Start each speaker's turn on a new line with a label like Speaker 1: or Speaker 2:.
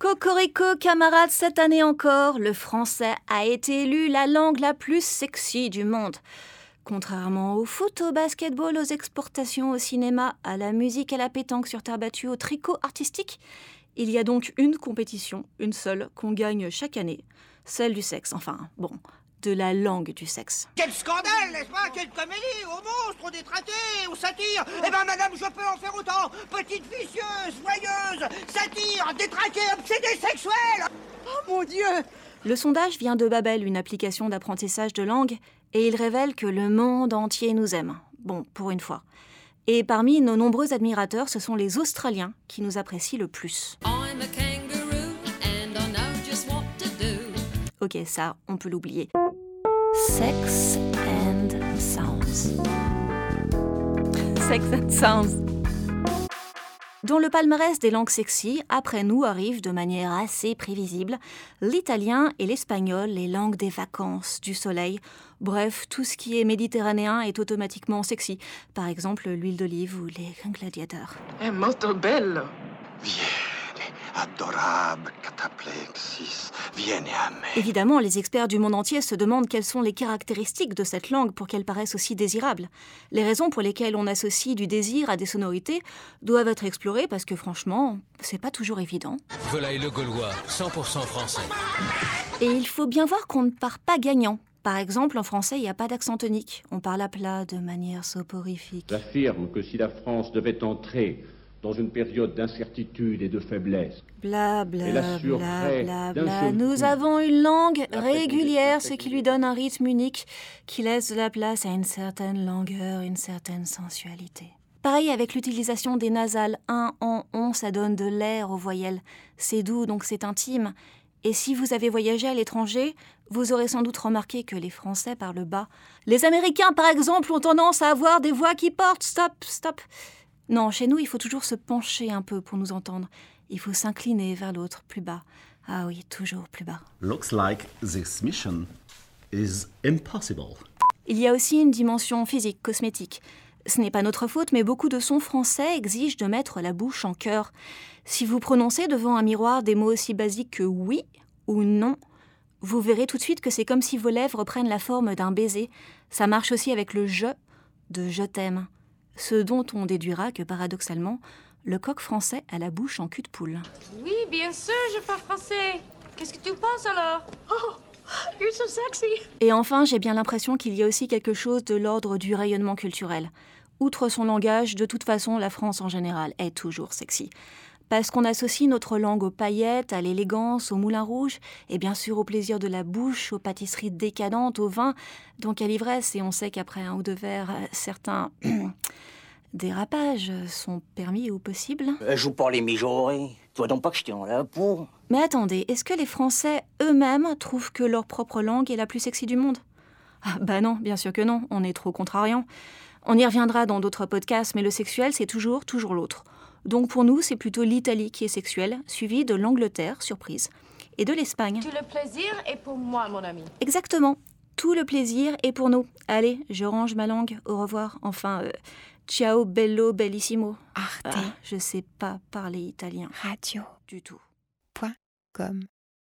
Speaker 1: Cocorico, camarades, cette année encore, le français a été élu la langue la plus sexy du monde. Contrairement au foot, au basketball, aux exportations, au cinéma, à la musique, à la pétanque sur terre battue, au tricot artistique, il y a donc une compétition, une seule, qu'on gagne chaque année, celle du sexe. Enfin, bon, de la langue du sexe.
Speaker 2: Quel scandale, n'est-ce pas? Quelle comédie? Au monstre, au détraqué, au satire Eh ben, madame, je peux en faire autant Petite vicieuse, satire, Oh mon Dieu
Speaker 1: Le sondage vient de Babel, une application d'apprentissage de langue, et il révèle que le monde entier nous aime. Bon, pour une fois. Et parmi nos nombreux admirateurs, ce sont les Australiens qui nous apprécient le plus.
Speaker 3: I'm a kangaroo and I know just what to do.
Speaker 1: Ok, ça, on peut l'oublier. Sex and Sounds. Sex and Sounds. Dans le palmarès des langues sexy, après nous arrivent de manière assez prévisible l'italien et l'espagnol, les langues des vacances, du soleil. Bref, tout ce qui est méditerranéen est automatiquement sexy. Par exemple, l'huile d'olive ou les gladiateurs.
Speaker 4: È molto bello.
Speaker 5: Vieni, adorable cataplexis, vieni a me.
Speaker 1: Évidemment, les experts du monde entier se demandent quelles sont les caractéristiques de cette langue pour qu'elle paraisse aussi désirable. Les raisons pour lesquelles on associe du désir à des sonorités doivent être explorées parce que franchement, c'est pas toujours évident.
Speaker 6: Volaille le Gaulois, 100% français.
Speaker 1: Et il faut bien voir qu'on ne part pas gagnant. Par exemple, en français, il n'y a pas d'accent tonique. On parle à plat de manière soporifique.
Speaker 7: J'affirme que si la France devait entrer dans une période d'incertitude et de faiblesse,
Speaker 1: Bla bla
Speaker 7: Elle
Speaker 1: bla Nous
Speaker 7: coup
Speaker 1: avons une langue
Speaker 7: la
Speaker 1: régulière, ce qui lui donne un rythme unique, qui laisse de la place à une certaine langueur, une certaine sensualité. Pareil avec l'utilisation des nasales. Un, en, on, ça donne de l'air aux voyelles. C'est doux, donc c'est intime. Et si vous avez voyagé à l'étranger, vous aurez sans doute remarqué que les Français parlent bas. Les Américains, par exemple, ont tendance à avoir des voix qui portent. Stop, stop. Non, chez nous, il faut toujours se pencher un peu pour nous entendre. Il faut s'incliner vers l'autre, plus bas. Ah oui, toujours plus bas.
Speaker 8: Looks like this mission is impossible.
Speaker 1: Il y a aussi une dimension physique, cosmétique. Ce n'est pas notre faute, mais beaucoup de sons français exigent de mettre la bouche en cœur. Si vous prononcez devant un miroir des mots aussi basiques que oui ou non, vous verrez tout de suite que c'est comme si vos lèvres prennent la forme d'un baiser. Ça marche aussi avec le je de je t'aime. Ce dont on déduira que paradoxalement, le coq français a la bouche en cul de poule.
Speaker 9: Oui, bien sûr, je parle français. Qu'est-ce que tu penses alors? Oh, you're so sexy.
Speaker 1: Et enfin, j'ai bien l'impression qu'il y a aussi quelque chose de l'ordre du rayonnement culturel. Outre son langage, de toute façon, la France en général est toujours sexy. Parce qu'on associe notre langue aux paillettes, à l'élégance, au moulin rouge, et bien sûr au plaisir de la bouche, aux pâtisseries décadentes, au vin, donc à l'ivresse, et on sait qu'après un ou deux verres, euh, certains dérapages sont permis ou possibles.
Speaker 2: Elle joue pas les mijaurés. Toi donc pas que je tiens là pour...
Speaker 1: Mais attendez, est-ce que les Français eux-mêmes trouvent que leur propre langue est la plus sexy du monde? Ah, Bah non, bien sûr que non, on est trop contrariant. On y reviendra dans d'autres podcasts, mais le sexuel, c'est toujours, toujours l'autre. Donc pour nous, c'est plutôt l'Italie qui est sexuelle, suivie de l'Angleterre, surprise, et de l'Espagne.
Speaker 9: Tout le plaisir est pour moi, mon ami.
Speaker 1: Exactement. Tout le plaisir est pour nous. Allez, je range ma langue. Au revoir. Enfin, euh, ciao bello bellissimo.
Speaker 10: Arte
Speaker 1: Ah, je sais pas parler italien
Speaker 10: Radio
Speaker 1: du tout.
Speaker 10: point com.